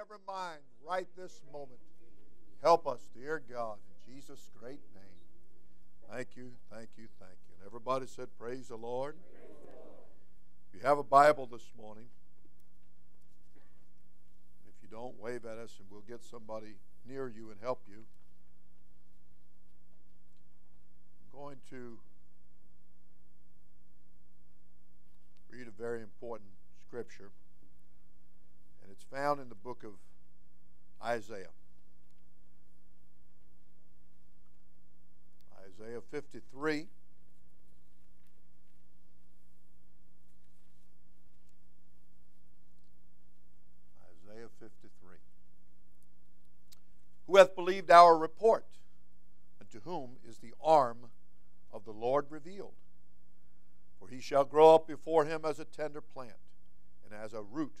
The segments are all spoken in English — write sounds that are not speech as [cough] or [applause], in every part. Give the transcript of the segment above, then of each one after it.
every mind right this moment. Help us, dear God, in Jesus' great name. Thank you, thank you, thank you. And everybody said, Praise the Lord. If you have a Bible this morning, if you don't, wave at us and we'll get somebody near you and help you. I'm going to read a very important scripture, it's found in the book of Isaiah. Isaiah 53. Isaiah 53. Who hath believed our report? And to whom is the arm of the Lord revealed? For he shall grow up before him as a tender plant, and as a root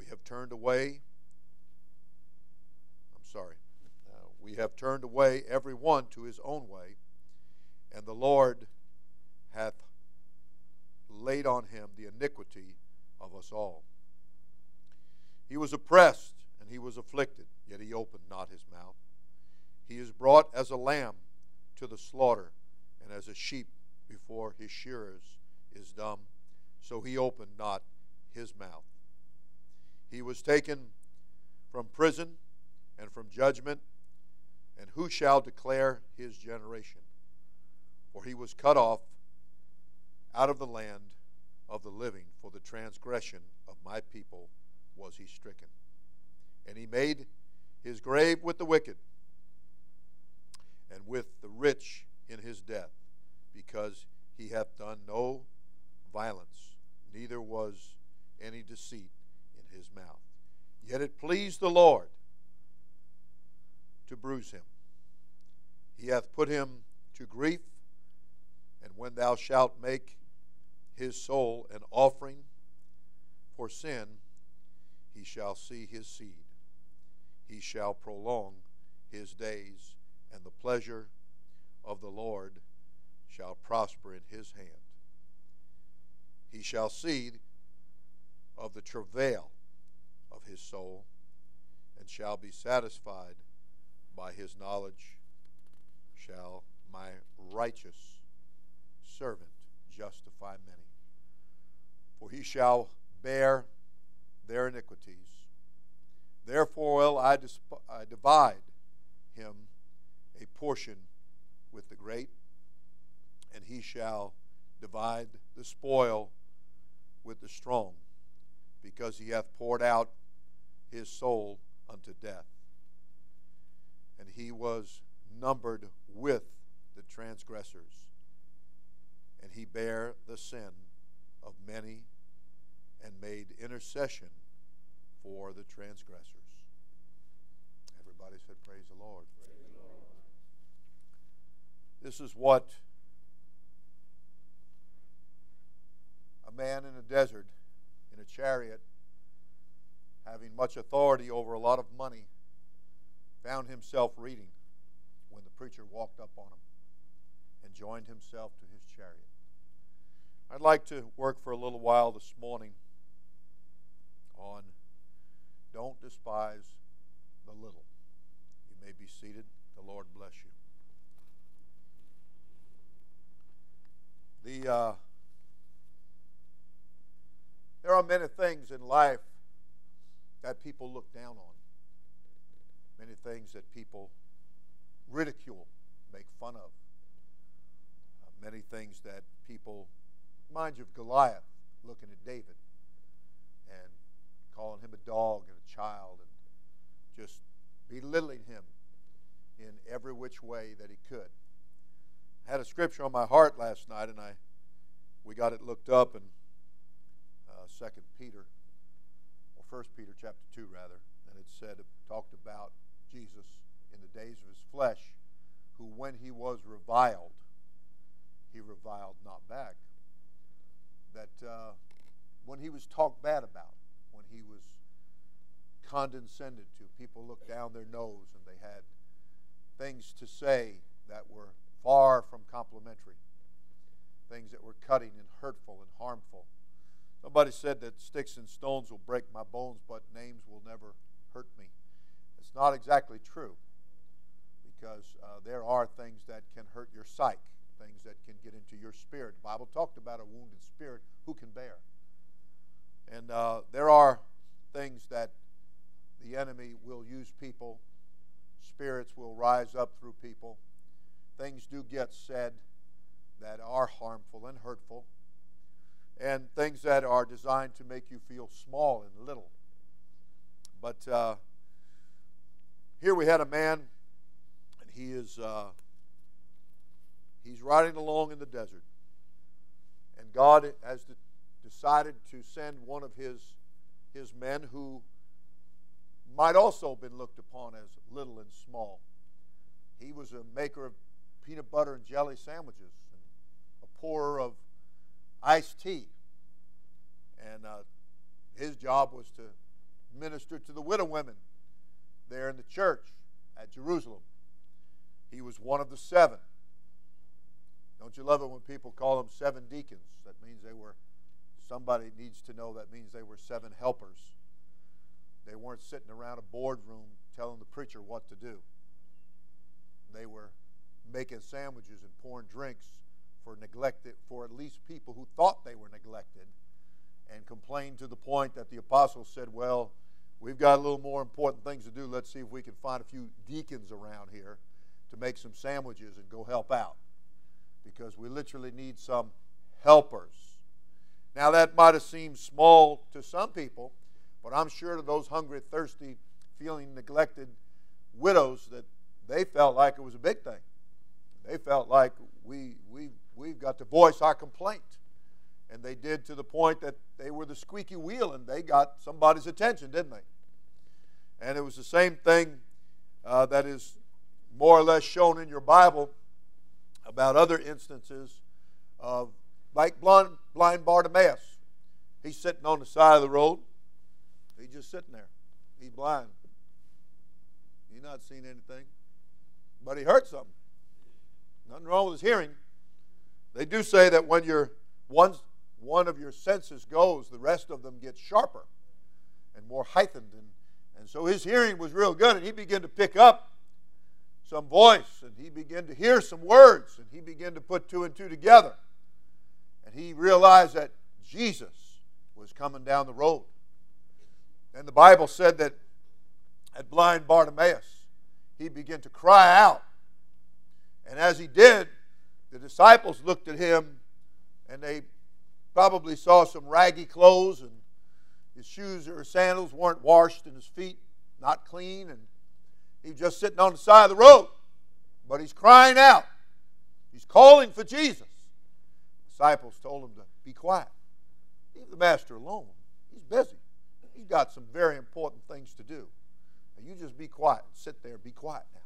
We have turned away. I'm sorry. Uh, we have turned away every one to his own way and the Lord hath laid on him the iniquity of us all. He was oppressed and he was afflicted, yet he opened not his mouth. He is brought as a lamb to the slaughter, and as a sheep before his shearers is dumb, so he opened not his mouth. He was taken from prison and from judgment, and who shall declare his generation? for he was cut off out of the land of the living. For the transgression of my people was he stricken. And he made his grave with the wicked and with the rich in his death, because he hath done no violence, neither was any deceit his mouth. Yet it pleased the Lord to bruise him. He hath put him to grief and when thou shalt make his soul an offering for sin, he shall see his seed. He shall prolong his days, and the pleasure of the Lord shall prosper in his hand. He shall see of the travail of his soul, and shall be satisfied by his knowledge, shall my righteous servant justify many. For he shall bear their iniquities. Therefore will I, disp- I divide him a portion with the great, and he shall divide the spoil with the strong, because he hath poured out his soul unto death. And he was numbered with the transgressors and he bare the sin of many and made intercession for the transgressors. Everybody said, Praise the Lord. Praise the Lord. This is what a man in a desert, in a chariot, having much authority over a lot of money, found himself reading when the preacher walked up on him and joined himself to his chariot. I'd like to work for a little while this morning on don't despise the little. You may be seated. The Lord bless you. The uh, there are many things in life that people look down on. many things that people ridicule, make fun of, uh, many things that people, mind you of Goliath looking at David and calling him a dog and a child and just belittling him in every which way that he could. I had a scripture on my heart last night, and I we got it looked up in uh, Second Peter First Peter chapter two rather, and it said talked about Jesus in the days of his flesh, who when he was reviled, he reviled not back. That uh, when he was talked bad about, when he was condescended to, people looked down their nose and they had things to say that were far from complimentary, things that were cutting and hurtful and harmful. Somebody said that sticks and stones will break my bones, but names will never hurt me. It's not exactly true because uh, there are things that can hurt your psyche, things that can get into your spirit. The Bible talked about a wounded spirit. Who can bear? And uh, there are things that the enemy will use people, spirits will rise up through people. Things do get said that are harmful and hurtful, and things that are designed to make you feel small and little. But uh, here we had a man, and he is uh, he's riding along in the desert, and God has decided to send one of his his men who might also have been looked upon as little and small. He was a maker of peanut butter and jelly sandwiches, and a pourer of iced tea. And uh, his job was to minister to the widow women there in the church at Jerusalem. He was one of the seven. Don't you love it when people call them seven deacons? That means they were, somebody needs to know that means they were seven helpers. They weren't sitting around a boardroom telling the preacher what to do. They were making sandwiches and pouring drinks for neglected, for at least people who thought they were neglected, and complained to the point that the apostles said, Well, we've got a little more important things to do. Let's see if we can find a few deacons around here to make some sandwiches and go help out. Because we literally need some helpers. Now, that might have seemed small to some people, but I'm sure to those hungry, thirsty, feeling neglected widows that they felt like it was a big thing. They felt like we, we, we've got to voice our complaint. And they did to the point that they were the squeaky wheel and they got somebody's attention, didn't they? And it was the same thing uh, that is more or less shown in your Bible about other instances of, like blind, blind Bartimaeus. He's sitting on the side of the road. He's just sitting there. He's blind. He's not seeing anything. But he heard something. Nothing wrong with his hearing. They do say that when your one, one of your senses goes, the rest of them get sharper and more heightened. And, and so his hearing was real good, and he began to pick up some voice, and he began to hear some words, and he began to put two and two together. And he realized that Jesus was coming down the road. And the Bible said that at blind Bartimaeus, he began to cry out and as he did, the disciples looked at him and they probably saw some raggy clothes and his shoes or sandals weren't washed and his feet not clean and he was just sitting on the side of the road. But he's crying out. He's calling for Jesus. The disciples told him to be quiet. Leave the master alone. He's busy. He's got some very important things to do. Now you just be quiet. Sit there. Be quiet now.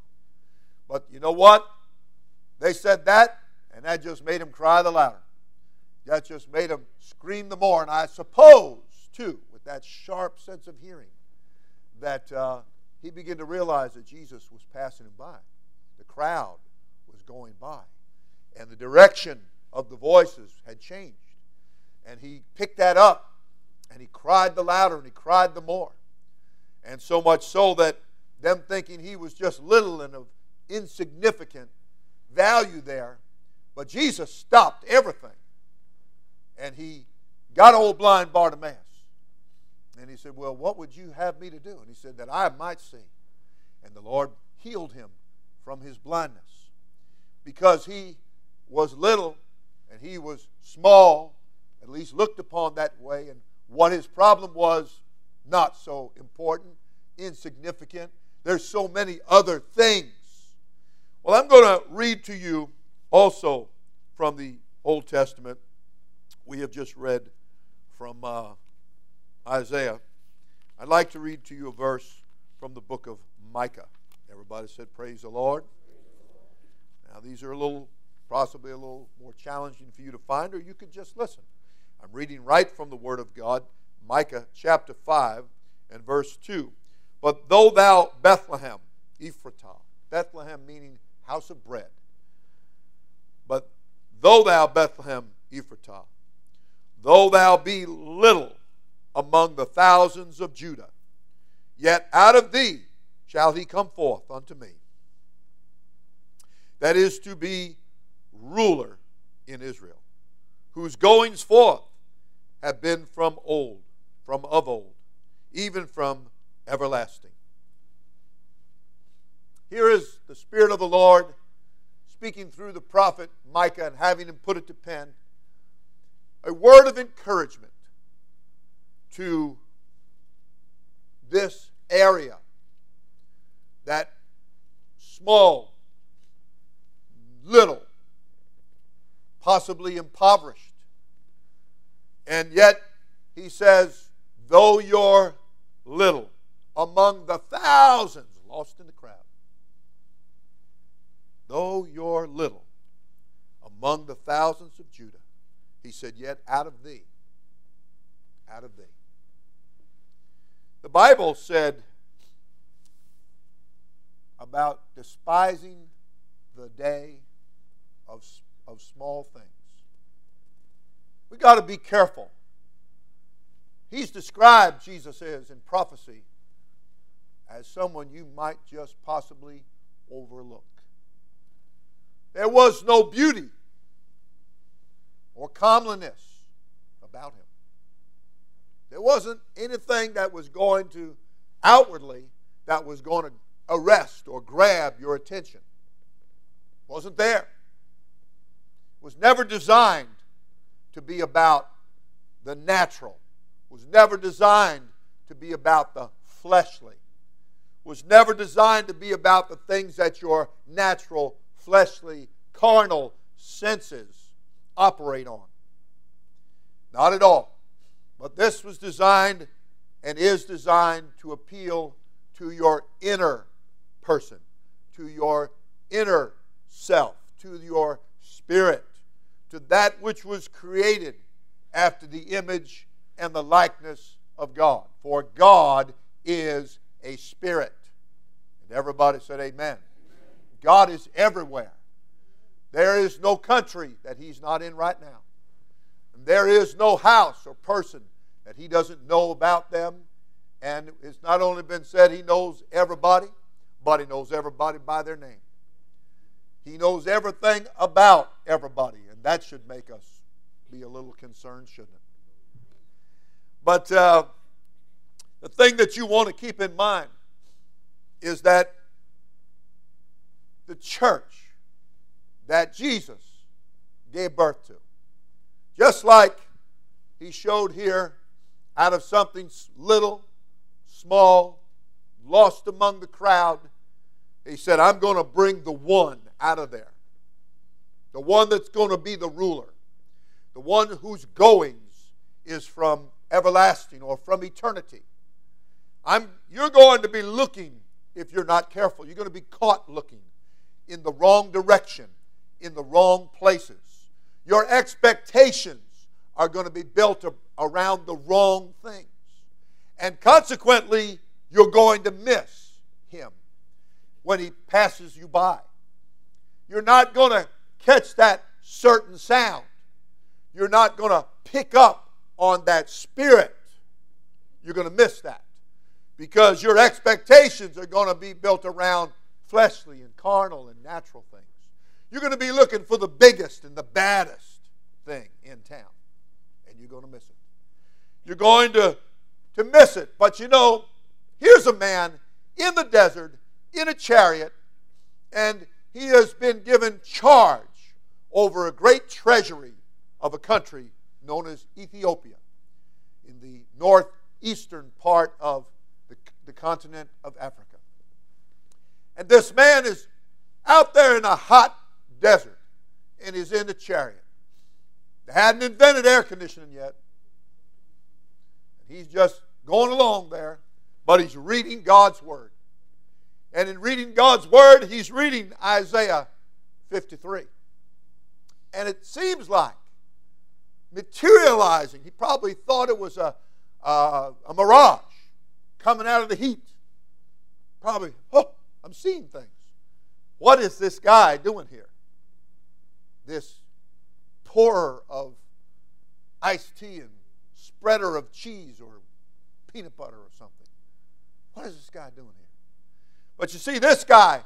But you know what? They said that, and that just made him cry the louder. That just made him scream the more. And I suppose, too, with that sharp sense of hearing, that uh, he began to realize that Jesus was passing him by. The crowd was going by. And the direction of the voices had changed. And he picked that up and he cried the louder and he cried the more. And so much so that them thinking he was just little and of insignificant value there. But Jesus stopped everything. And he got old blind Bartimaeus. And he said, Well, what would you have me to do? And he said, That I might see. And the Lord healed him from his blindness because he was little and he was small, at least looked upon that way, and what his problem was not so important, insignificant. There's so many other things. Well, I'm going to read to you also from the Old Testament. We have just read from uh, Isaiah. I'd like to read to you a verse from the book of Micah. Everybody said, Praise the Lord. Now, these are a little, possibly a little more challenging for you to find, or you could just listen. I'm reading right from the Word of God, Micah chapter 5 and verse 2. But though thou, Bethlehem, Ephratah, Bethlehem meaning house of bread, though thou, Bethlehem, Ephratah, though thou be little among the thousands of Judah, yet out of thee shall he come forth unto me. That is to be ruler in Israel, whose goings forth have been from old, from of old, even from everlasting. Here is the Spirit of the Lord speaking through the prophet Micah and having him put it to pen. A word of encouragement to this area, that small, little, possibly impoverished. And yet, he says, though you're little, among the thousands lost in the crowd, though you're little, among the thousands of Judah, he said, yet out of thee, out of thee. The Bible said about despising the day of, of small things. We got to be careful. He's described, Jesus is, in prophecy as someone you might just possibly overlook. There was no beauty or comeliness about him. There wasn't anything that was going to outwardly that was going to arrest or grab your attention. Wasn't there. Was never designed to be about the natural. Was never designed to be about the fleshly. Was never designed to be about the things that your natural, fleshly, carnal senses operate on. Not at all. But this was designed and is designed to appeal to your inner person, to your inner self, to your spirit, to that which was created after the image and the likeness of God. For God is a spirit. And everybody said, Amen. God is everywhere. There is no country that He's not in right now. And there is no house or person that he doesn't know about them. And it's not only been said he knows everybody, but he knows everybody by their name. He knows everything about everybody, and that should make us be a little concerned, shouldn't it? But uh, the thing that you want to keep in mind is that the church that Jesus gave birth to, just like he showed here out of something little, small, lost among the crowd, he said, I'm going to bring the one out of there. The one that's going to be the ruler. The one whose goings is from everlasting or from eternity. I'm, you're going to be looking, if you're not careful, you're going to be caught looking in the wrong direction, in the wrong places. Your expectations are going to be built around the wrong things. And consequently, you're going to miss him when he passes you by. You're not going to catch that certain sound. You're not going to pick up on that spirit. You're going to miss that because your expectations are going to be built around fleshly and carnal and natural things. You're going to be looking for the biggest and the baddest thing in town and you're going to miss it. You're going to, to miss it. But you know, here's a man in the desert, in a chariot, and he has been given charge over a great treasury of a country known as Ethiopia in the northeastern part of the, the continent of Africa. And this man is out there in a hot desert and he's in the chariot. They hadn't invented air conditioning yet. He's just going along there, but he's reading God's Word. And in reading God's Word, he's reading Isaiah 53. And it seems like materializing, he probably thought it was a, a, a mirage coming out of the heat. Probably, oh, I'm seeing things. What is this guy doing here? This pourer of iced tea and spreader of cheese or peanut butter or something. What is this guy doing here? But you see, this guy,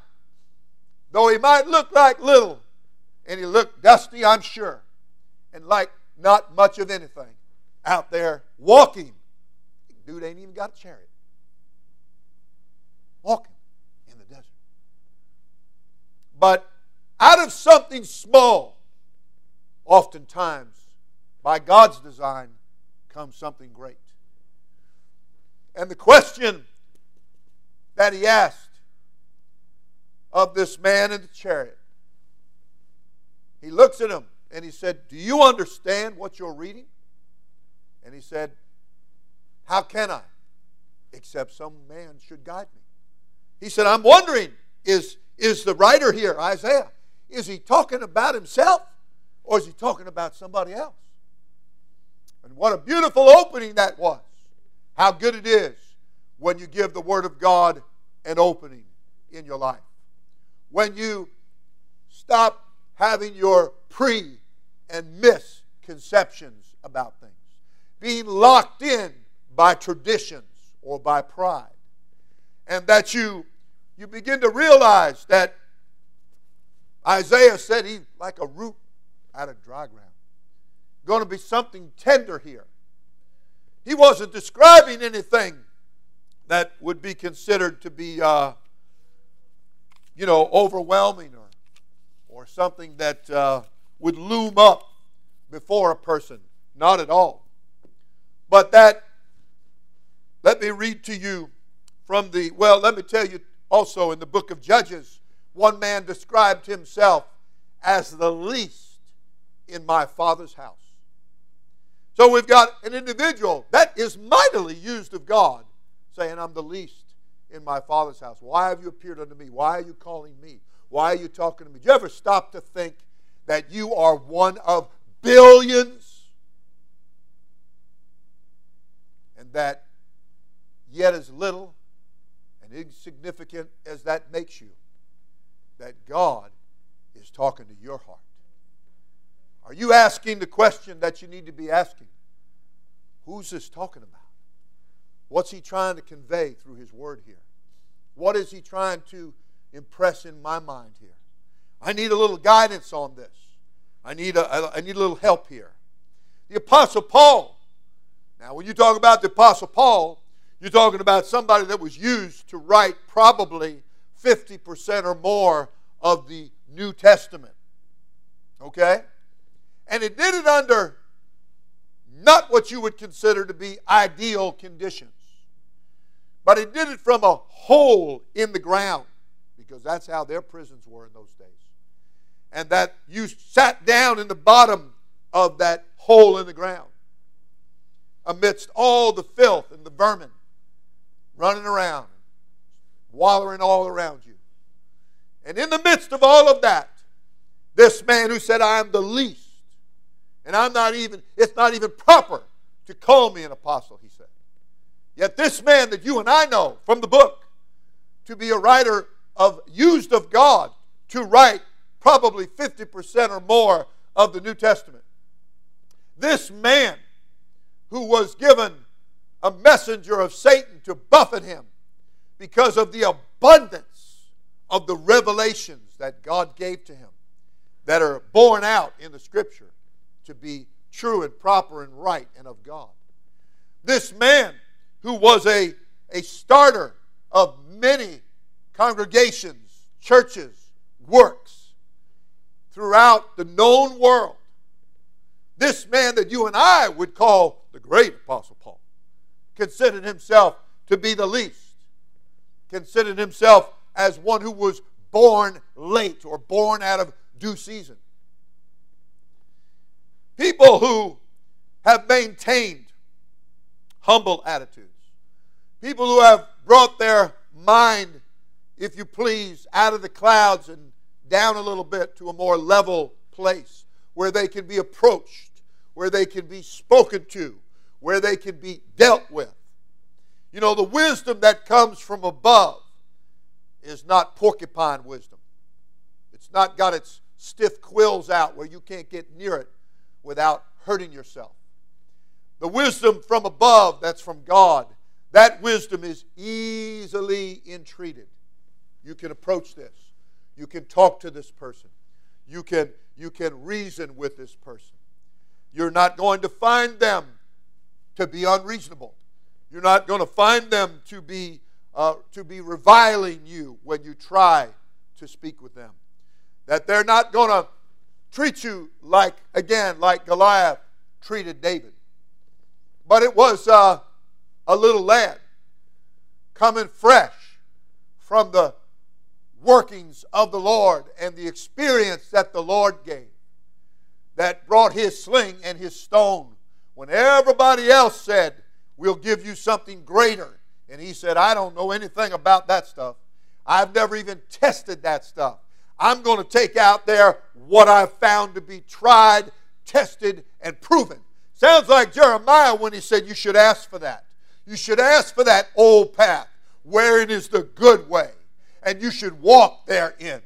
though he might look like little, and he looked dusty, I'm sure, and like not much of anything, out there walking. Dude ain't even got a chariot. Walking. But out of something small, oftentimes, by God's design, comes something great. And the question that he asked of this man in the chariot, he looks at him and he said, Do you understand what you're reading? And he said, How can I? Except some man should guide me. He said, I'm wondering, is, is the writer here, Isaiah, is he talking about himself or is he talking about somebody else? And what a beautiful opening that was. How good it is when you give the Word of God an opening in your life. When you stop having your pre and misconceptions about things, being locked in by traditions or by pride, and that you you begin to realize that Isaiah said he's like a root out of dry ground going to be something tender here. He wasn't describing anything that would be considered to be, uh, you know, overwhelming or, or something that uh, would loom up before a person. Not at all. But that, let me read to you from the, well, let me tell you also in the book of Judges, one man described himself as the least in my father's house. So we've got an individual that is mightily used of God saying, I'm the least in my father's house. Why have you appeared unto me? Why are you calling me? Why are you talking to me? Do you ever stop to think that you are one of billions? And that yet as little and insignificant as that makes you, that God is talking to your heart. Are you asking the question that you need to be asking? Who's this talking about? What's he trying to convey through his word here? What is he trying to impress in my mind here? I need a little guidance on this. I need a, I need a little help here. The Apostle Paul. Now, when you talk about the Apostle Paul, you're talking about somebody that was used to write probably 50% or more of the New Testament. Okay? And it did it under not what you would consider to be ideal conditions. But he did it from a hole in the ground, because that's how their prisons were in those days. And that you sat down in the bottom of that hole in the ground amidst all the filth and the vermin running around, wallowing all around you. And in the midst of all of that, this man who said, I am the least and I'm not even, it's not even proper to call me an apostle, he said. Yet this man that you and I know from the book to be a writer of used of God to write probably 50% or more of the New Testament. This man who was given a messenger of Satan to buffet him because of the abundance of the revelations that God gave to him that are borne out in the scripture to be true and proper and right and of God. This man, who was a, a starter of many congregations, churches, works throughout the known world. This man that you and I would call the great Apostle Paul considered himself to be the least, considered himself as one who was born late or born out of due season. People who have maintained humble attitudes, people who have brought their mind, if you please, out of the clouds and down a little bit to a more level place where they can be approached, where they can be spoken to, where they can be dealt with. You know, the wisdom that comes from above is not porcupine wisdom. It's not got its stiff quills out where you can't get near it without hurting yourself. The wisdom from above that's from God, that wisdom is easily entreated. You can approach this. You can talk to this person. You can, you can reason with this person. You're not going to find them to be unreasonable. You're not going to find them to be, uh, to be reviling you when you try to speak with them. That they're not going to treat you like, again, like Goliath treated David. But it was uh, a little lad coming fresh from the workings of the Lord and the experience that the Lord gave that brought his sling and his stone when everybody else said, We'll give you something greater. And he said, I don't know anything about that stuff. I've never even tested that stuff. I'm going to take out there what I've found to be tried, tested, and proven. Sounds like Jeremiah when he said, You should ask for that. You should ask for that old path, wherein is the good way, and you should walk therein.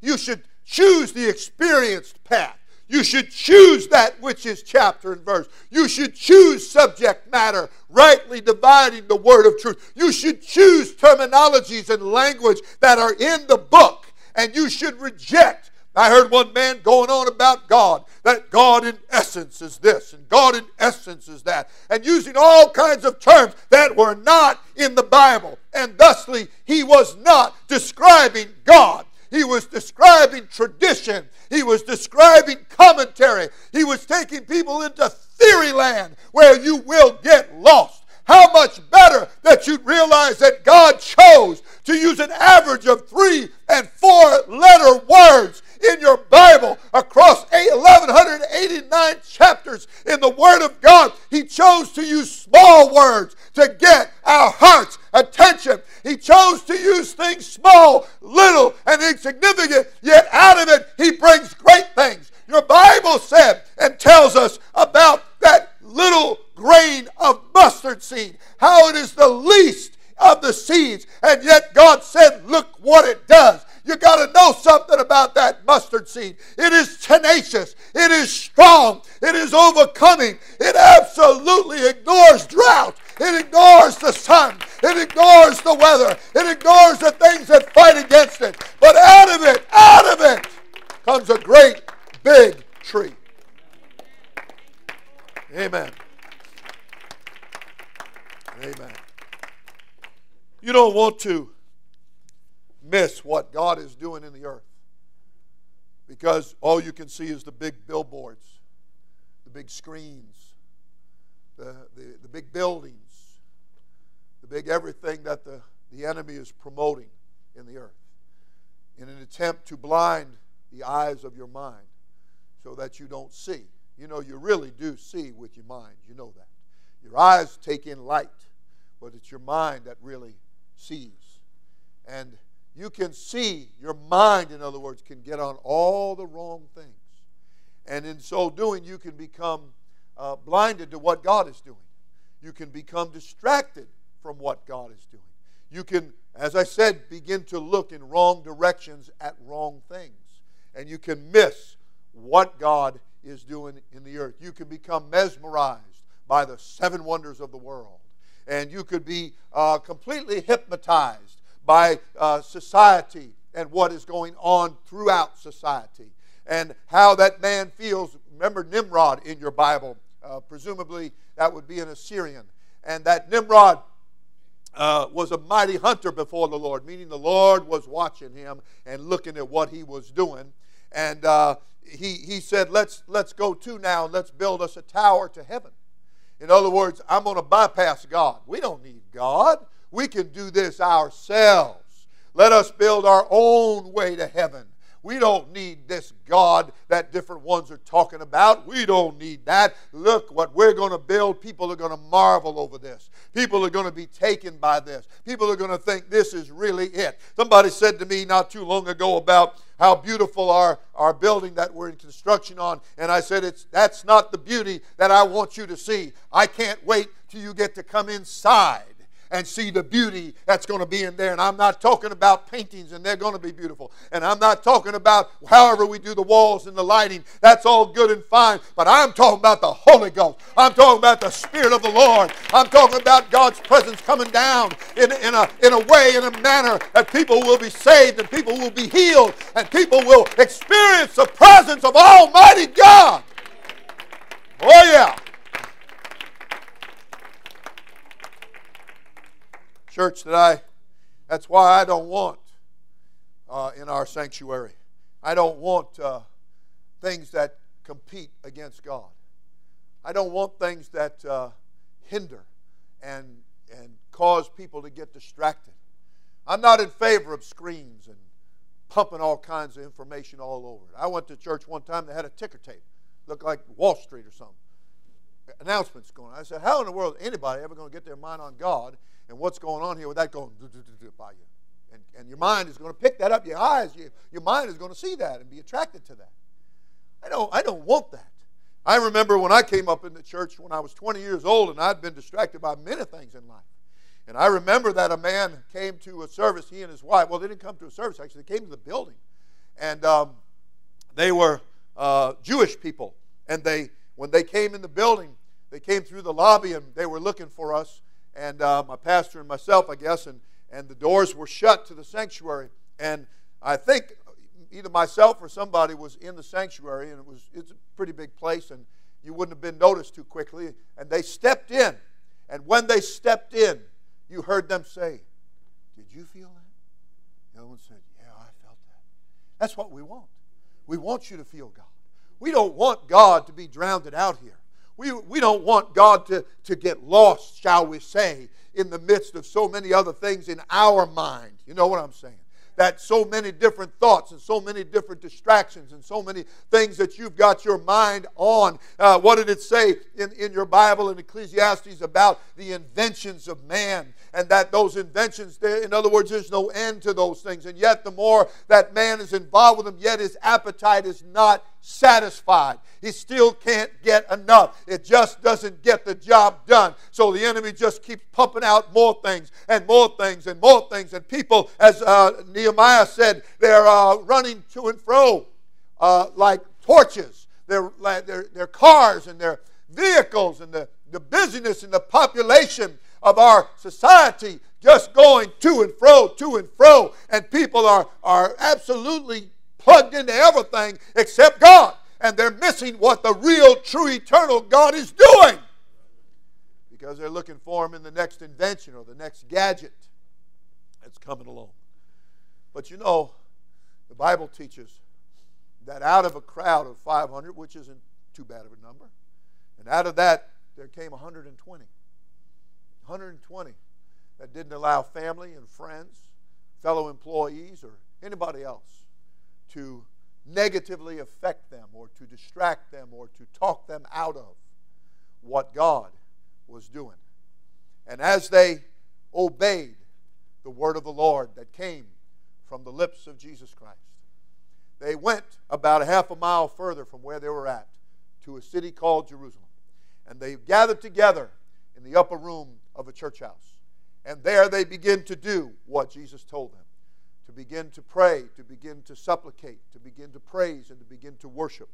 You should choose the experienced path. You should choose that which is chapter and verse. You should choose subject matter, rightly dividing the word of truth. You should choose terminologies and language that are in the book, and you should reject. I heard one man going on about God, that God in essence is this, and God in essence is that, and using all kinds of terms that were not in the Bible. And thusly, he was not describing God. He was describing tradition. He was describing commentary. He was taking people into theory land where you will get lost. How much better that you'd realize that God chose to use an average of three and four letter words in your Bible across 1189 chapters in the Word of God. He chose to use small words to get our hearts' attention. He chose to use things small, little, and insignificant, yet out of it, He brings great things. Your Bible said and tells us about that little grain of mustard seed, how it is the least of the seeds, and yet God said, Look what it does. You got to know something about that mustard seed. It is tenacious, it is strong, it is overcoming, it absolutely ignores drought, it ignores the sun. It ignores the weather. It ignores the things that fight against it. But out of it, out of it, comes a great big tree. Amen. Amen. You don't want to miss what God is doing in the earth because all you can see is the big billboards, the big screens, the, the, the big buildings the big everything that the, the enemy is promoting in the earth in an attempt to blind the eyes of your mind so that you don't see. You know, you really do see with your mind. You know that. Your eyes take in light, but it's your mind that really sees. And you can see, your mind, in other words, can get on all the wrong things. And in so doing, you can become uh, blinded to what God is doing. You can become distracted from what God is doing. You can, as I said, begin to look in wrong directions at wrong things. And you can miss what God is doing in the earth. You can become mesmerized by the seven wonders of the world. And you could be uh, completely hypnotized by uh, society and what is going on throughout society and how that man feels. Remember Nimrod in your Bible. Uh, presumably, that would be an Assyrian. And that Nimrod uh, was a mighty hunter before the Lord, meaning the Lord was watching him and looking at what he was doing. And uh, he, he said, let's, let's go to now and let's build us a tower to heaven. In other words, I'm going to bypass God. We don't need God. We can do this ourselves. Let us build our own way to heaven. We don't need this God that different ones are talking about. We don't need that. Look what we're going to build. People are going to marvel over this. People are going to be taken by this. People are going to think this is really it. Somebody said to me not too long ago about how beautiful our, our building that we're in construction on. And I said, it's, that's not the beauty that I want you to see. I can't wait till you get to come inside and see the beauty that's going to be in there. And I'm not talking about paintings, and they're going to be beautiful. And I'm not talking about however we do the walls and the lighting. That's all good and fine. But I'm talking about the Holy Ghost. I'm talking about the Spirit of the Lord. I'm talking about God's presence coming down in, in, a, in a way, in a manner that people will be saved and people will be healed and people will experience the presence of Almighty God. Oh, yeah. Church, that I, that's why I don't want uh, in our sanctuary. I don't want uh, things that compete against God. I don't want things that uh, hinder and, and cause people to get distracted. I'm not in favor of screens and pumping all kinds of information all over it. I went to church one time, they had a ticker tape, looked like Wall Street or something. Announcements going on. I said, How in the world is anybody ever going to get their mind on God and what's going on here with that going [laughs] by you. And, and your mind is going to pick that up. Your eyes, your, your mind is going to see that and be attracted to that. I don't, I don't want that. I remember when I came up in the church when I was 20 years old and I'd been distracted by many things in life. And I remember that a man came to a service, he and his wife. Well, they didn't come to a service, actually, they came to the building. And um, they were uh, Jewish people. And they, when they came in the building, they came through the lobby and they were looking for us and uh, my pastor and myself, I guess, and, and the doors were shut to the sanctuary. And I think either myself or somebody was in the sanctuary, and it was it's a pretty big place, and you wouldn't have been noticed too quickly. And they stepped in, and when they stepped in, you heard them say, "Did you feel that?" The other one said, "Yeah, I felt that." That's what we want. We want you to feel God. We don't want God to be drowned out here. We, we don't want God to, to get lost, shall we say, in the midst of so many other things in our mind. You know what I'm saying? That so many different thoughts and so many different distractions and so many things that you've got your mind on. Uh, what did it say in, in your Bible in Ecclesiastes about the inventions of man? and that those inventions, in other words, there's no end to those things. And yet, the more that man is involved with them, yet his appetite is not satisfied. He still can't get enough. It just doesn't get the job done. So the enemy just keeps pumping out more things and more things and more things. And people, as uh, Nehemiah said, they're uh, running to and fro uh, like torches. Their, their, their cars and their vehicles and the, the busyness and the population of our society just going to and fro, to and fro, and people are, are absolutely plugged into everything except God. And they're missing what the real, true, eternal God is doing because they're looking for Him in the next invention or the next gadget that's coming along. But you know, the Bible teaches that out of a crowd of 500, which isn't too bad of a number, and out of that, there came 120. 120 that didn't allow family and friends, fellow employees, or anybody else to negatively affect them or to distract them or to talk them out of what God was doing. And as they obeyed the word of the Lord that came from the lips of Jesus Christ, they went about a half a mile further from where they were at to a city called Jerusalem. And they gathered together in the upper room of a church house. And there they begin to do what Jesus told them to begin to pray, to begin to supplicate, to begin to praise, and to begin to worship,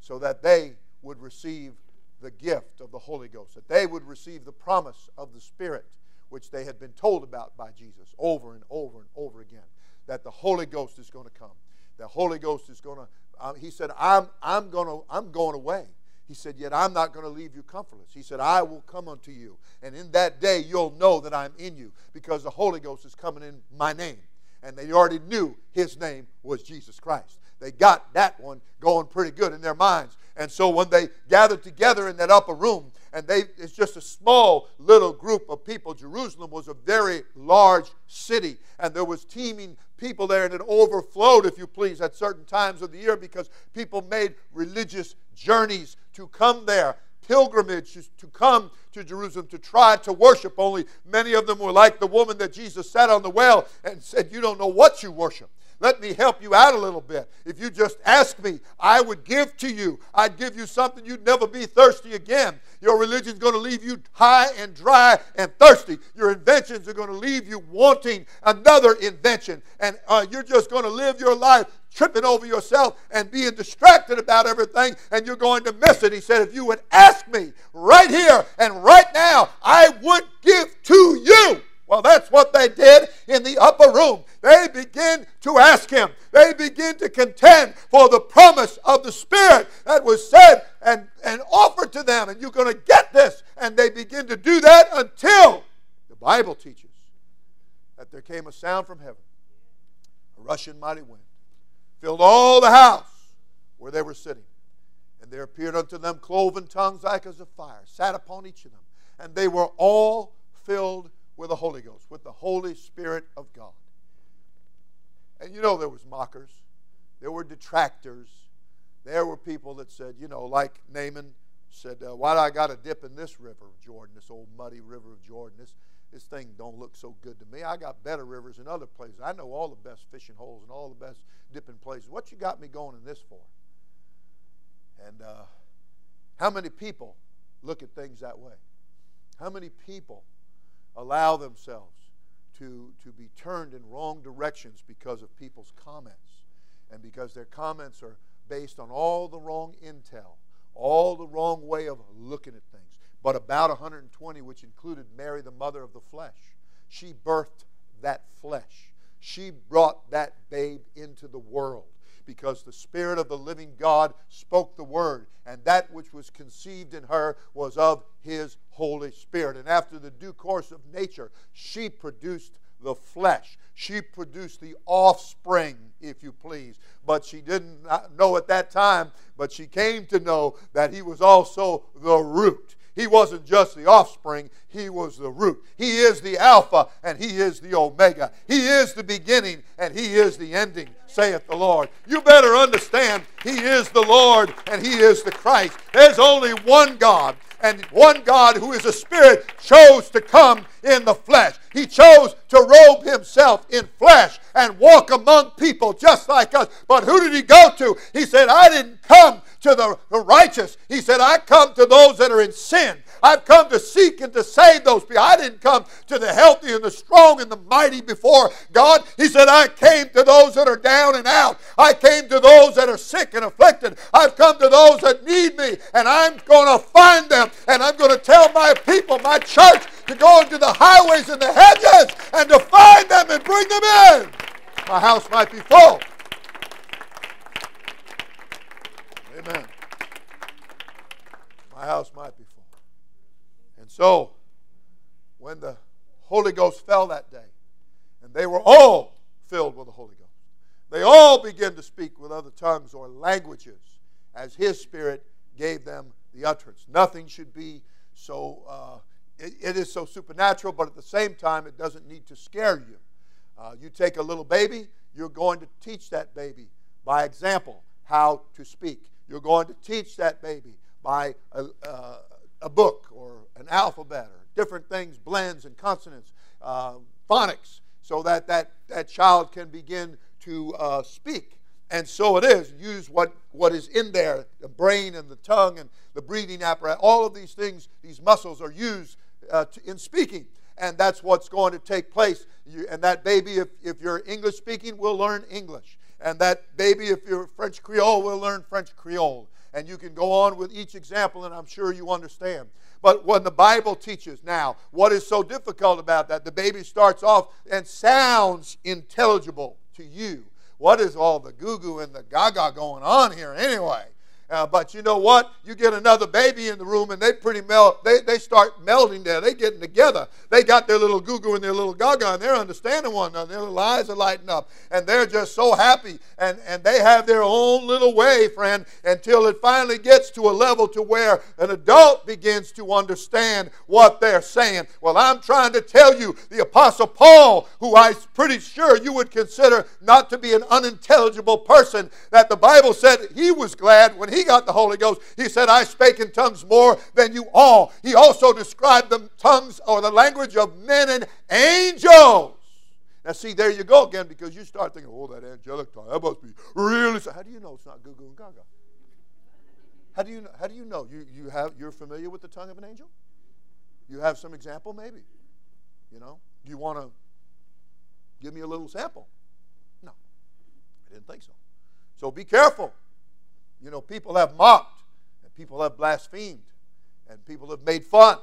so that they would receive the gift of the Holy Ghost, that they would receive the promise of the Spirit, which they had been told about by Jesus over and over and over again, that the Holy Ghost is going to come. The Holy Ghost is going to, uh, he said, I'm, I'm, going to, I'm going away. He said, Yet I'm not going to leave you comfortless. He said, I will come unto you. And in that day, you'll know that I'm in you because the Holy Ghost is coming in my name. And they already knew his name was Jesus Christ. They got that one going pretty good in their minds. And so when they gathered together in that upper room, and they it's just a small little group of people. Jerusalem was a very large city, and there was teeming people there, and it overflowed, if you please, at certain times of the year because people made religious journeys to come there pilgrimages to come to Jerusalem to try to worship. Only many of them were like the woman that Jesus sat on the well and said, You don't know what you worship. Let me help you out a little bit. If you just ask me, I would give to you. I'd give you something you'd never be thirsty again. Your religion's going to leave you high and dry and thirsty. Your inventions are going to leave you wanting another invention. And uh, you're just going to live your life tripping over yourself and being distracted about everything, and you're going to miss it. He said, If you would ask me right here and right now, I would give to you. Well, that's what they did in the upper room. They begin to ask him. They begin to contend for the promise of the Spirit that was said and, and offered to them. And you're going to get this. And they begin to do that until the Bible teaches that there came a sound from heaven, a rushing mighty wind, filled all the house where they were sitting. And there appeared unto them cloven tongues like as of fire, sat upon each of them. And they were all filled with the Holy Ghost, with the Holy Spirit of God. And you know there was mockers, there were detractors, there were people that said, you know, like Naaman said, uh, why do I got to dip in this river of Jordan, this old muddy river of Jordan? This, this thing don't look so good to me. I got better rivers in other places. I know all the best fishing holes and all the best dipping places. What you got me going in this for? And uh, how many people look at things that way? How many people allow themselves to, to be turned in wrong directions because of people's comments and because their comments are based on all the wrong intel, all the wrong way of looking at things. But about 120, which included Mary, the mother of the flesh, she birthed that flesh. She brought that babe into the world because the Spirit of the living God spoke the word, and that which was conceived in her was of His Holy Spirit. And after the due course of nature, she produced the flesh. She produced the offspring, if you please. But she didn't know at that time, but she came to know that He was also the root. He wasn't just the offspring, he was the root. He is the Alpha and he is the Omega. He is the beginning and he is the ending, saith the Lord. You better understand he is the Lord and he is the Christ. There's only one God and one God who is a spirit chose to come in the flesh. He chose to robe himself in flesh and walk among people just like us. But who did he go to? He said, I didn't come to the, righteous. He said, I come to those that are in sin. I've come to seek and to save those people. I didn't come to the healthy and the strong and the mighty before God. He said, I came to those that are down and out. I came to those that are sick and afflicted. I've come to those that need me, and I'm going to find them, and I'm going to tell my people, my church, to go into the highways and the hedges and to find them and bring them in. My house might be full. Amen. My house might be full. And so, when the Holy Ghost fell that day, and they were all filled with the Holy Ghost, they all began to speak with other tongues or languages as His Spirit gave them the utterance. Nothing should be so, uh, it, it is so supernatural, but at the same time, it doesn't need to scare you. Uh, you take a little baby, you're going to teach that baby by example how to speak. You're going to teach that baby by a, uh, a book or an alphabet or different things, blends and consonants, uh, phonics, so that, that that child can begin to uh, speak. And so it is. Use what, what is in there the brain and the tongue and the breathing apparatus. All of these things, these muscles are used uh, to, in speaking. And that's what's going to take place. You, and that baby, if, if you're English speaking, will learn English. And that baby, if you're French Creole, will learn French Creole. And you can go on with each example, and I'm sure you understand. But when the Bible teaches now, what is so difficult about that? The baby starts off and sounds intelligible to you. What is all the goo goo and the gaga going on here anyway? Uh, but you know what? You get another baby in the room and they pretty melt, they, they start melding there. They getting together. They got their little goo and their little gaga and they're understanding one another. Their little eyes are lighting up and they're just so happy and, and they have their own little way, friend, until it finally gets to a level to where an adult begins to understand what they're saying. Well, I'm trying to tell you, the Apostle Paul, who I'm pretty sure you would consider not to be an unintelligible person, that the Bible said he was glad when he got the Holy Ghost. He said, I spake in tongues more than you all. He also described the tongues or the language of men and angels. Now, see, there you go again because you start thinking, oh, that angelic tongue, that must be really. How do you know it's not goo goo and gaga? How do you know? How do you know? You, you have, you're familiar with the tongue of an angel? You have some example, maybe? You know? Do you want to give me a little sample? No, I didn't think so. So be careful. You know, people have mocked, and people have blasphemed, and people have made fun.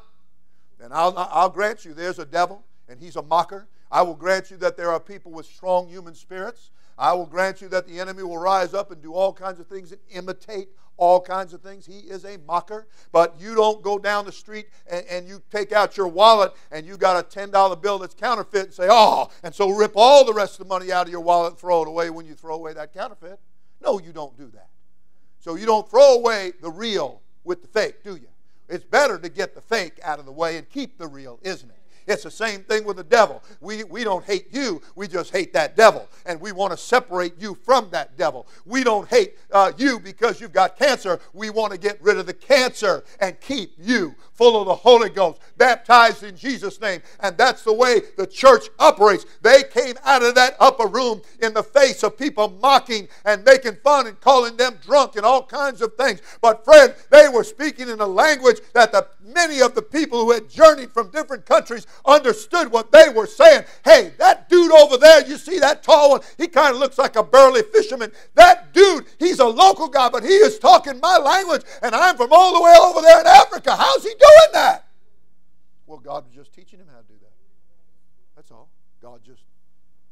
And I'll, I'll grant you there's a devil, and he's a mocker. I will grant you that there are people with strong human spirits. I will grant you that the enemy will rise up and do all kinds of things and imitate all kinds of things. He is a mocker. But you don't go down the street and, and you take out your wallet and you got a $10 bill that's counterfeit and say, oh, and so rip all the rest of the money out of your wallet and throw it away when you throw away that counterfeit. No, you don't do that. So you don't throw away the real with the fake, do you? It's better to get the fake out of the way and keep the real, isn't it? It's the same thing with the devil. We, we don't hate you, we just hate that devil. And we want to separate you from that devil. We don't hate uh, you because you've got cancer. We want to get rid of the cancer and keep you full of the Holy Ghost, baptized in Jesus' name. And that's the way the church operates. They came out of that upper room in the face of people mocking and making fun and calling them drunk and all kinds of things. But, friend, they were speaking in a language that the, many of the people who had journeyed from different countries understood what they were saying. Hey, that dude over there, you see that tall one? He kind of looks like a burly fisherman. That dude, he's a local guy, but he is talking my language, and I'm from all the way over there in Africa. How's he doing that? Well, God was just teaching him how to do that. That's all. God just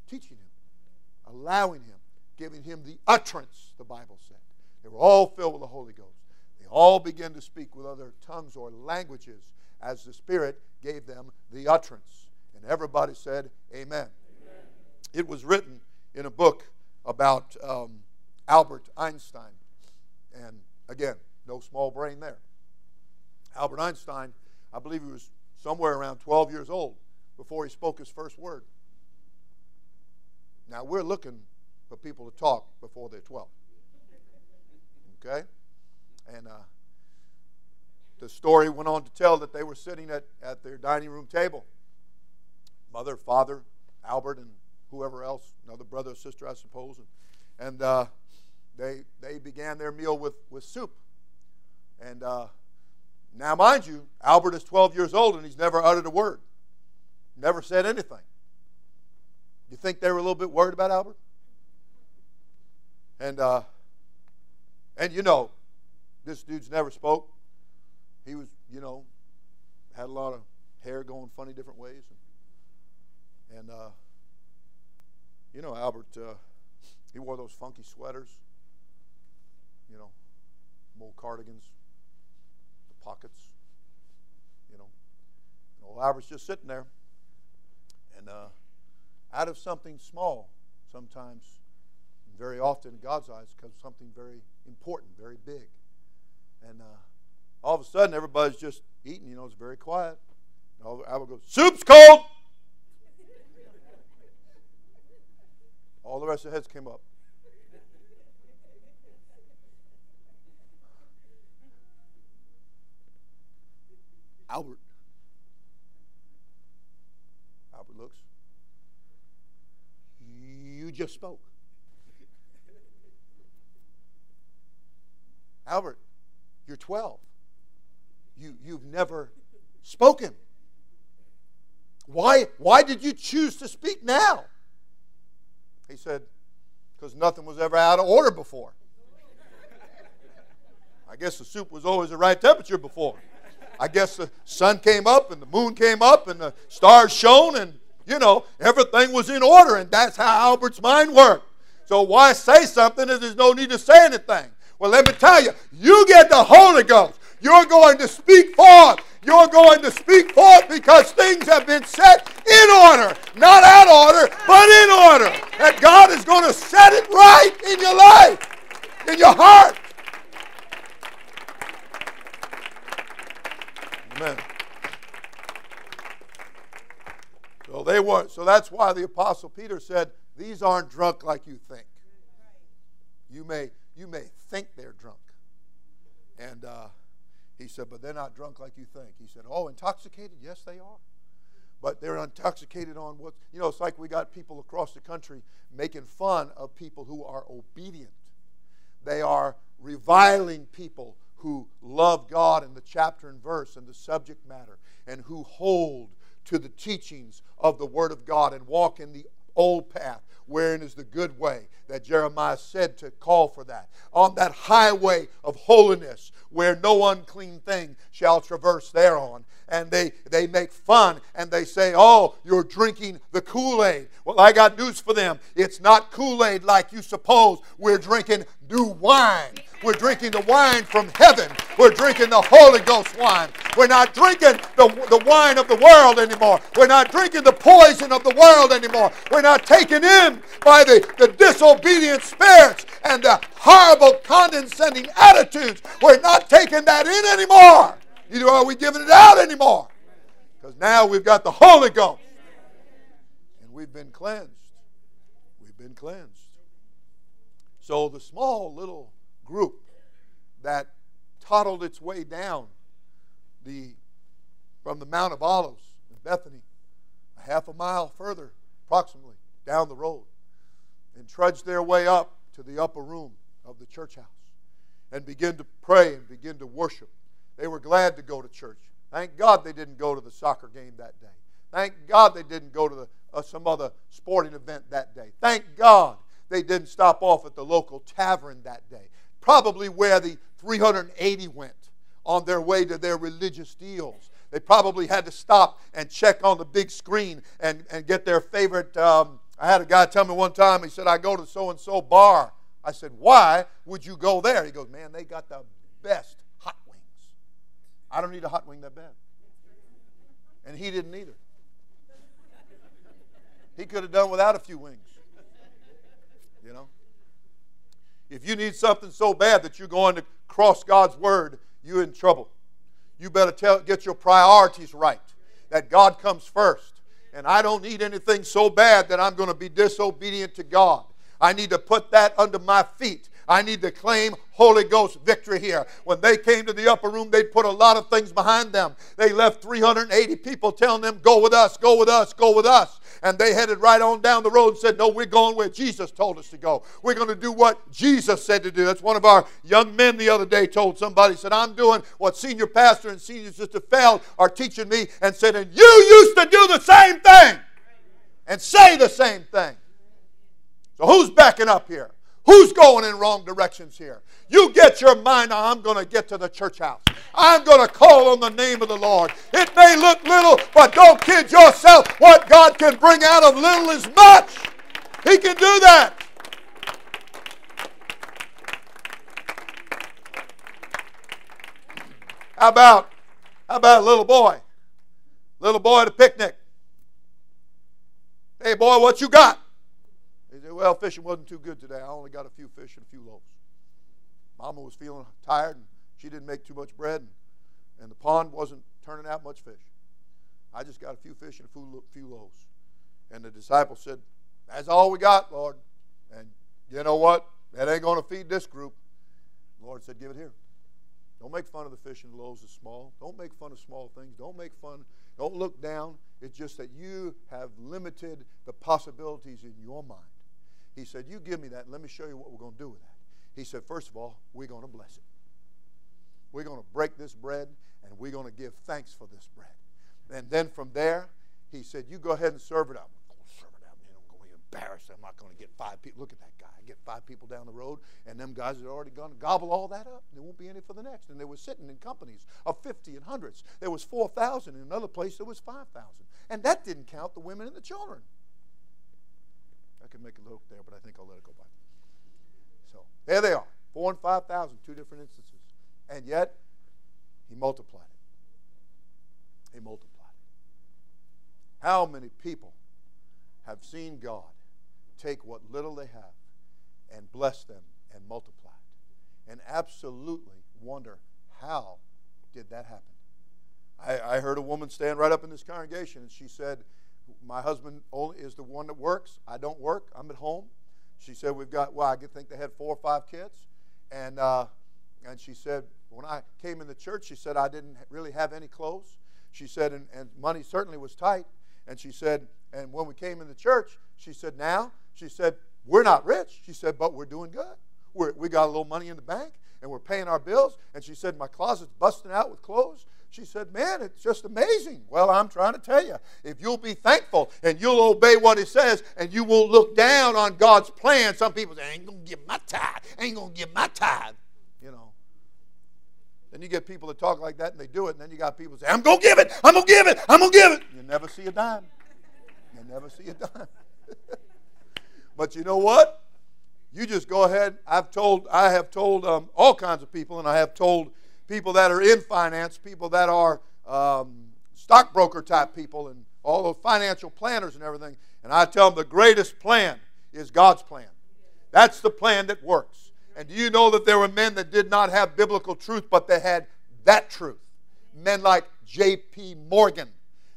teaching him, allowing him, giving him the utterance, the Bible said. They were all filled with the Holy Ghost. They all began to speak with other tongues or languages as the Spirit gave them the utterance. And everybody said, Amen. Amen. It was written in a book about um, Albert Einstein. And again, no small brain there. Albert Einstein, I believe he was somewhere around 12 years old before he spoke his first word. Now, we're looking for people to talk before they're 12. Okay? And uh, the story went on to tell that they were sitting at, at their dining room table. Mother, father, Albert, and whoever else, another brother or sister, I suppose. And, and uh, they, they began their meal with, with soup. And uh, now, mind you, Albert is 12 years old and he's never uttered a word, never said anything. You think they were a little bit worried about Albert? And, uh, and you know, this dude's never spoke he was, you know, had a lot of hair going funny different ways. And, and uh, you know, Albert, uh, he wore those funky sweaters, you know, old cardigans, the pockets, you know. And old Albert's just sitting there. And uh, out of something small, sometimes, very often in God's eyes, comes something very important, very big. And uh, all of a sudden, everybody's just eating. You know, it's very quiet. And Albert goes, "Soup's cold." all the rest of the heads came up. Albert. Albert looks. You just spoke. Albert, you're 12 you, you've never spoken. Why, why did you choose to speak now? He said, because nothing was ever out of order before. I guess the soup was always the right temperature before. I guess the sun came up and the moon came up and the stars shone and, you know, everything was in order. And that's how Albert's mind worked. So why say something if there's no need to say anything? Well, let me tell you, you get the Holy Ghost. You're going to speak forth. You're going to speak forth because things have been set in order. Not out of order, but in order. That God is going to set it right in your life, in your heart. Amen. So they weren't. So that's why the apostle Peter said, "These aren't drunk like you think. You may you may think they're drunk." And uh, he said, "But they're not drunk like you think." He said, "Oh, intoxicated? Yes, they are." But they're intoxicated on what you know. It's like we got people across the country making fun of people who are obedient. They are reviling people who love God and the chapter and verse and the subject matter and who hold to the teachings of the Word of God and walk in the old path, wherein is the good way that Jeremiah said to call for that. On that highway of holiness, where no unclean thing shall traverse thereon. And they, they make fun and they say, Oh, you're drinking the Kool Aid. Well, I got news for them. It's not Kool Aid like you suppose. We're drinking new wine. We're drinking the wine from heaven. We're drinking the Holy Ghost wine. We're not drinking the, the wine of the world anymore. We're not drinking the poison of the world anymore. We're not taken in by the, the disobedient spirits and the horrible condescending attitudes. We're not taking that in anymore. Neither are we giving it out anymore. Because now we've got the Holy Ghost. And we've been cleansed. We've been cleansed. So the small little group that toddled its way down the from the Mount of Olives in Bethany, a half a mile further, approximately, down the road, and trudged their way up to the upper room of the church house and begin to pray and begin to worship. They were glad to go to church. Thank God they didn't go to the soccer game that day. Thank God they didn't go to the, uh, some other sporting event that day. Thank God they didn't stop off at the local tavern that day probably where the 380 went on their way to their religious deals. They probably had to stop and check on the big screen and, and get their favorite. Um, I had a guy tell me one time, he said, I go to so and so bar. I said, Why would you go there? He goes, Man, they got the best hot wings. I don't need a hot wing that bad. And he didn't either. He could have done without a few wings. You know? If you need something so bad that you're going to cross God's word, you're in trouble. You better tell, get your priorities right. That God comes first. And I don't need anything so bad that I'm going to be disobedient to God. I need to put that under my feet. I need to claim Holy Ghost victory here. When they came to the upper room, they'd put a lot of things behind them. They left 380 people telling them, Go with us, go with us, go with us. And they headed right on down the road and said, No, we're going where Jesus told us to go. We're going to do what Jesus said to do. That's one of our young men the other day told somebody, said, I'm doing what senior pastor and senior sister Feld are teaching me, and said, And you used to do the same thing and say the same thing. So who's backing up here? Who's going in wrong directions here? You get your mind I'm going to get to the church house. I'm going to call on the name of the Lord. It may look little, but don't kid yourself. What God can bring out of little is much. He can do that. How about how about a little boy? Little boy at a picnic. Hey boy, what you got? They say, well, fishing wasn't too good today. I only got a few fish and a few loaves. Mama was feeling tired and she didn't make too much bread, and, and the pond wasn't turning out much fish. I just got a few fish and a few, loaves. And the disciple said, That's all we got, Lord. And you know what? That ain't going to feed this group. The Lord said, Give it here. Don't make fun of the fish and the loaves as small. Don't make fun of small things. Don't make fun. Don't look down. It's just that you have limited the possibilities in your mind. He said, You give me that, let me show you what we're going to do with that. He said, First of all, we're going to bless it. We're going to break this bread, and we're going to give thanks for this bread. And then from there, he said, You go ahead and serve it up. I'm going to serve it up. I'm going to be embarrassed. I'm not going to get five people. Look at that guy. I get five people down the road, and them guys are already going to gobble all that up. There won't be any for the next. And they were sitting in companies of 50 and hundreds. There was 4,000. In another place, there was 5,000. And that didn't count the women and the children. Could make a look there, but I think I'll let it go by. So there they are. Four and five thousand, two different instances. And yet, he multiplied it. He multiplied it. How many people have seen God take what little they have and bless them and multiply it? And absolutely wonder how did that happen? I, I heard a woman stand right up in this congregation and she said, My husband only is the one that works. I don't work. I'm at home. She said, We've got, well, I think they had four or five kids. And, uh, and she said, When I came in the church, she said, I didn't really have any clothes. She said, and, and money certainly was tight. And she said, and when we came in the church, she said, Now, she said, We're not rich. She said, But we're doing good. We're, we got a little money in the bank and we're paying our bills. And she said, My closet's busting out with clothes. She said, Man, it's just amazing. Well, I'm trying to tell you, if you'll be thankful and you'll obey what He says and you won't look down on God's plan, some people say, I ain't going to give my tithe. I ain't going to give my tithe. You know. Then you get people that talk like that and they do it, and then you got people say, I'm going to give it. I'm going to give it. I'm going to give it. You never see a dime. You never see a dime. [laughs] but you know what? You just go ahead. I've told, I have told um, all kinds of people, and I have told people that are in finance, people that are um, stockbroker type people, and all those financial planners and everything. And I tell them the greatest plan is God's plan. That's the plan that works. And do you know that there were men that did not have biblical truth, but they had that truth? Men like J.P. Morgan,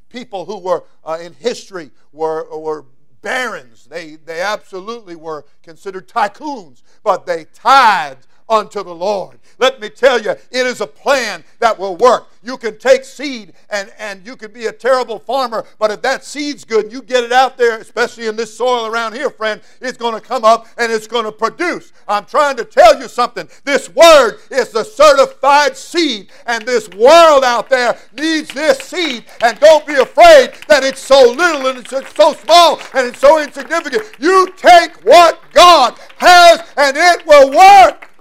people who were uh, in history were, were barons. They, they absolutely were considered tycoons, but they tithed unto the Lord. Let me tell you, it is a plan that will work. You can take seed and, and you can be a terrible farmer, but if that seed's good and you get it out there, especially in this soil around here, friend, it's going to come up and it's going to produce. I'm trying to tell you something. This word is the certified seed, and this world out there needs this seed. And don't be afraid that it's so little and it's so small and it's so insignificant. You take what God has and it will work.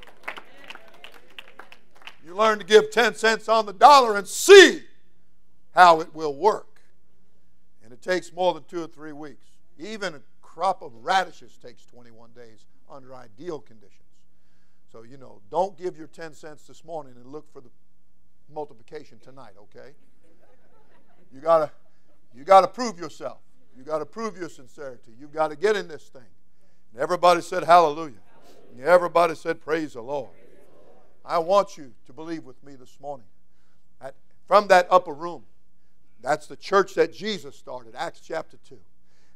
Learn to give 10 cents on the dollar and see how it will work. And it takes more than two or three weeks. Even a crop of radishes takes 21 days under ideal conditions. So, you know, don't give your 10 cents this morning and look for the multiplication tonight, okay? You got to you got to prove yourself. You got to prove your sincerity. You've got to get in this thing. And everybody said hallelujah. And everybody said praise the Lord. I want you to believe with me this morning. That from that upper room, that's the church that Jesus started, Acts chapter 2.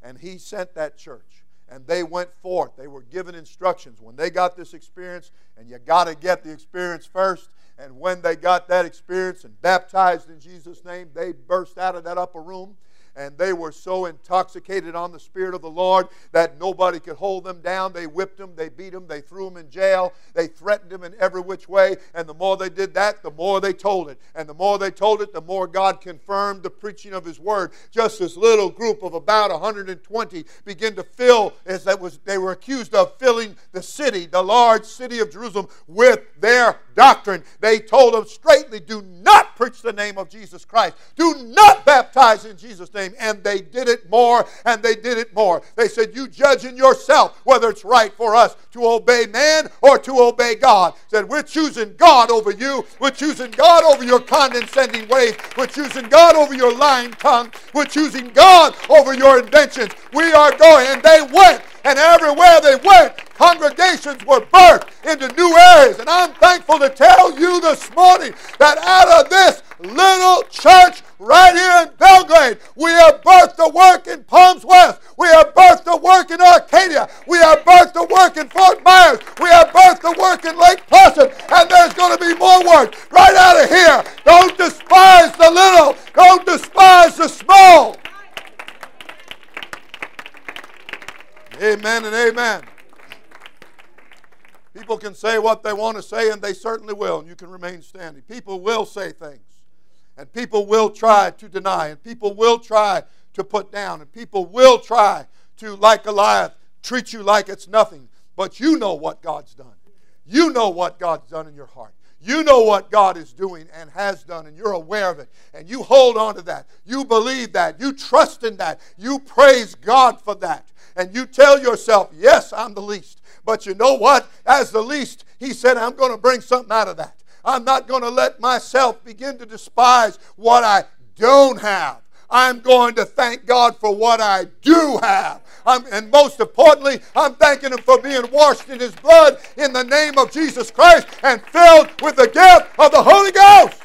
And he sent that church. And they went forth. They were given instructions. When they got this experience, and you got to get the experience first, and when they got that experience and baptized in Jesus' name, they burst out of that upper room and they were so intoxicated on the Spirit of the Lord that nobody could hold them down. They whipped them, they beat them, they threw them in jail, they threatened them in every which way. And the more they did that, the more they told it. And the more they told it, the more God confirmed the preaching of His Word. Just this little group of about 120 began to fill, as that was, they were accused of filling the city, the large city of Jerusalem, with their doctrine. They told them straightly, do not preach the name of Jesus Christ. Do not baptize in Jesus' name. And they did it more and they did it more. They said, You judge in yourself whether it's right for us to obey man or to obey God. Said, We're choosing God over you. We're choosing God over your condescending ways. We're choosing God over your lying tongue. We're choosing God over your inventions. We are going. And they went. And everywhere they went, congregations were birthed into new areas. And I'm thankful to tell you this morning that out of this little church right here in Belle Glade. We have birthed the work in Palms West. We have birthed the work in Arcadia. We have birthed the work in Fort Myers. We have birthed the work in Lake Placid. And there's going to be more work right out of here. Don't despise the little. Don't despise the small. Amen and amen. People can say what they want to say, and they certainly will, and you can remain standing. People will say things. And people will try to deny, and people will try to put down, and people will try to, like Goliath, treat you like it's nothing. But you know what God's done. You know what God's done in your heart. You know what God is doing and has done, and you're aware of it. And you hold on to that. You believe that. You trust in that. You praise God for that. And you tell yourself, Yes, I'm the least. But you know what? As the least, He said, I'm going to bring something out of that. I'm not going to let myself begin to despise what I don't have. I'm going to thank God for what I do have. I'm, and most importantly, I'm thanking Him for being washed in His blood in the name of Jesus Christ and filled with the gift of the Holy Ghost.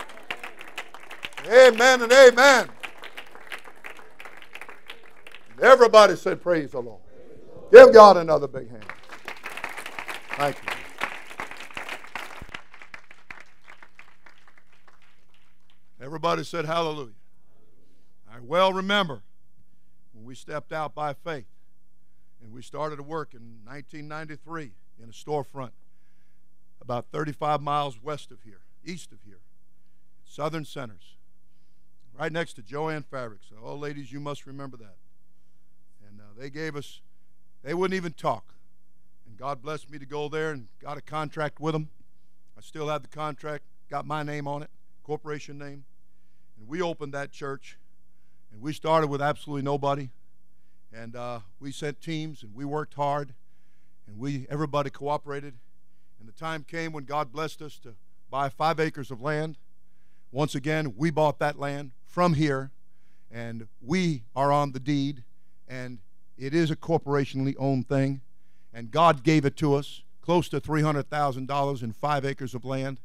Amen and amen. Everybody said, Praise the Lord. Give God another big hand. Thank you. Everybody said, Hallelujah. I well remember when we stepped out by faith and we started to work in 1993 in a storefront about 35 miles west of here, east of here, Southern Centers, right next to Jo-Ann Fabrics. Oh, ladies, you must remember that. And uh, they gave us, they wouldn't even talk. And God blessed me to go there and got a contract with them. I still have the contract, got my name on it, corporation name. And we opened that church and we started with absolutely nobody. And uh, we sent teams and we worked hard. And we everybody cooperated. And the time came when God blessed us to buy five acres of land. Once again, we bought that land from here. And we are on the deed. And it is a corporationally owned thing. And God gave it to us, close to $300,000 in five acres of land.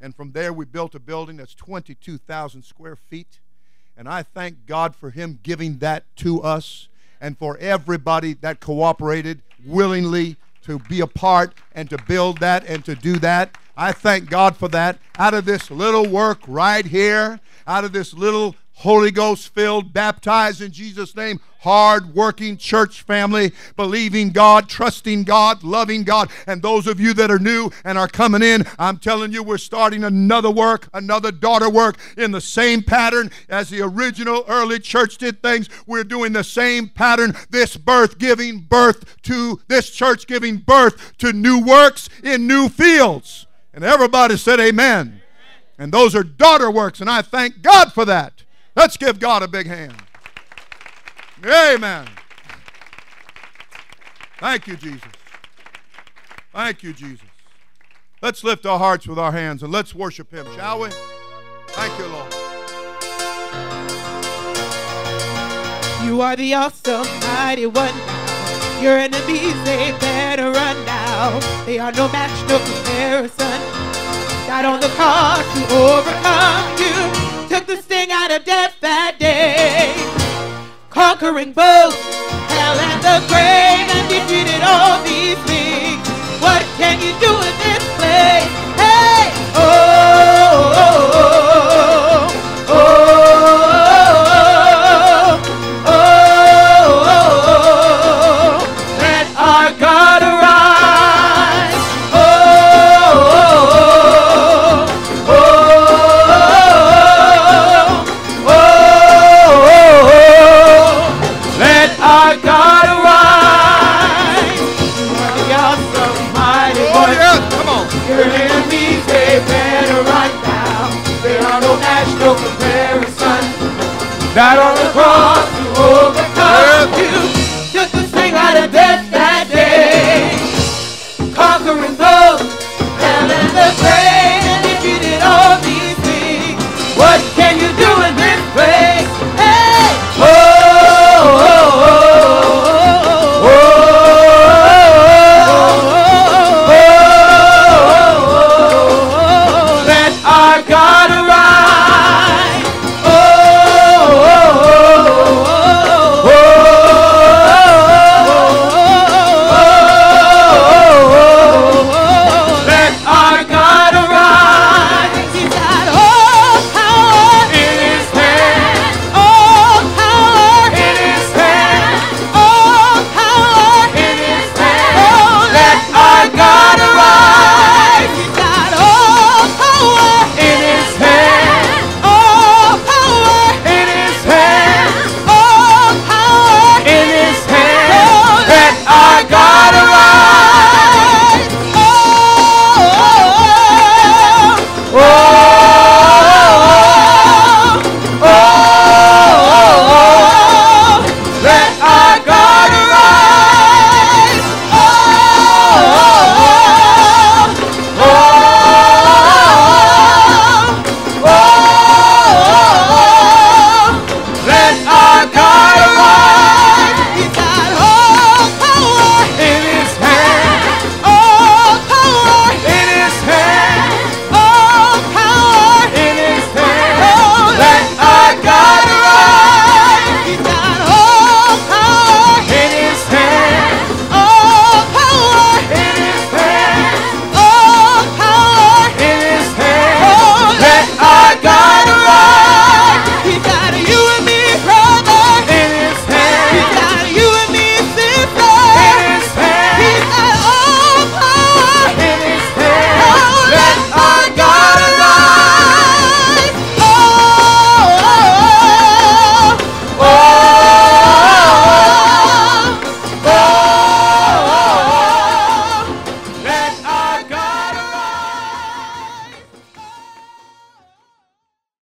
And from there, we built a building that's 22,000 square feet. And I thank God for Him giving that to us and for everybody that cooperated willingly to be a part and to build that and to do that. I thank God for that. Out of this little work right here, out of this little Holy Ghost filled, baptized in Jesus' name, hard working church family, believing God, trusting God, loving God. And those of you that are new and are coming in, I'm telling you, we're starting another work, another daughter work in the same pattern as the original early church did things. We're doing the same pattern. This birth giving birth to this church giving birth to new works in new fields. And everybody said, Amen. And those are daughter works, and I thank God for that. Let's give God a big hand. Amen. Thank you, Jesus. Thank you, Jesus. Let's lift our hearts with our hands and let's worship Him, shall we? Thank you, Lord. You are the awesome, mighty one. Your enemies, they better run now. They are no match, no comparison. Died on the cross to overcome you took the sting out of death that day. Conquering both hell and the grave and defeated all these things. What can you do in this place?